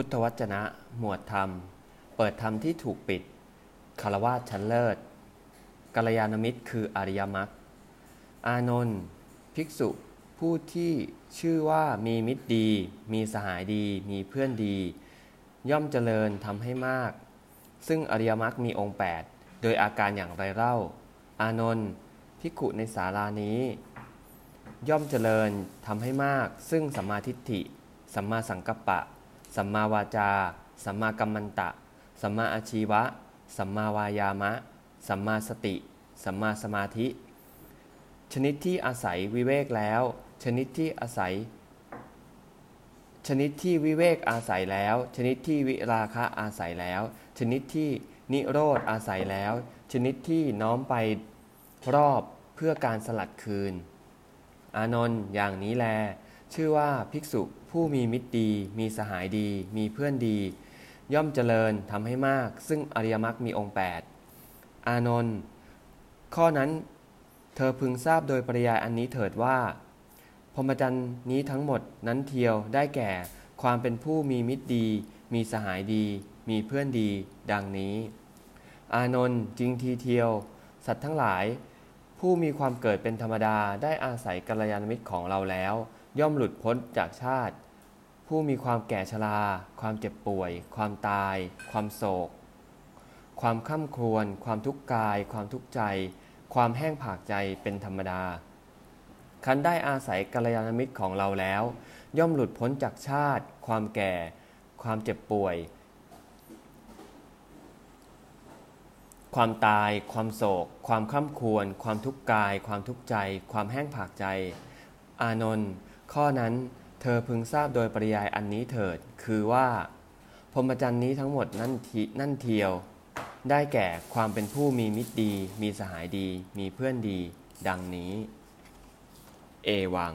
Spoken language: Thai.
พุทธวจนะ หมวดธรรม เปิดธรรมที่ถูกปิดคารวะชั้นเลิศกัลยาณมิตรคืออริยมรรคอานนท์ภิกษุผู้ที่ชื่อว่ามีมิตรดี มีสหายดี มีเพื่อนดี ย่อมเจริญทำให้มาก ซึ่งอริยมรรคมีองค์ 8 โดยอาการอย่างไรเล่า อานนท์ภิกขุในศาลานี้ ย่อมเจริญทำให้มาก ซึ่งสัมมาทิฏฐิสัมมาสังกัปปะ สัมมาวาจา สัมมากัมมันตะ สัมมาอาชีวะ สัมมาวายามะ สัมมาสติ สัมมาสมาธิ ชนิดที่อาศัยวิเวกแล้ว ชนิดที่อาศัย ชนิดที่วิเวกอาศัยแล้ว ชนิดที่วิราคะอาศัยแล้ว ชนิดที่นิโรธอาศัยแล้ว ชนิดที่น้อมไปรอบเพื่อการสลัดคืน อานนท์อย่างนี้แล ชื่อว่าภิกษุผู้มีมิตรดี มีสหายดี มีเพื่อนดี ย่อมเจริญทำให้มาก ซึ่งอริยมรรคมีองค์ 8 อานนท์ข้อนั้นเธอพึงทราบโดยปริยายอันนี้เถิดว่าพรหมจรรย์นี้ทั้งหมดนั้นเทียวได้แก่ความเป็นผู้มีมิตรดี มีสหายดี มีเพื่อนดี ดังนี้ อานนท์จริงทีเทียว สัตว์ทั้งหลาย ผู้มีความเกิดเป็นธรรมดาได้อาศัยกัลยาณมิตรของเราแล้ว ย่อมหลุดพ้นจากชาติ ผู้มีความแก่ชรา ความเจ็บป่วย ความตาย ความโศก ความข้าครวญความทุกข์กาย ความทุกข์ใจ ความแห้งผากใจเป็นธรรมดา คันได้อาศัยกัลยาณมิตรของเราแล้ว ย่อมหลุดพ้นจากชาติ ความแก่ ความเจ็บป่วย ความตาย ความโศก ความข้าครวรความทุกข์กาย ความทุกข์ใจ ความแห้งผากใจ อานนท์ ข้อนั้นเธอพึงทราบโดยปริยายอันนี้เถิด คือว่าพรหมจรรย์นี้ทั้งหมดนั่นทีนั่นเทียว ได้แก่ความเป็นผู้มีมิตรดี มีสหายดี มีเพื่อนดี ดังนี้ เอวัง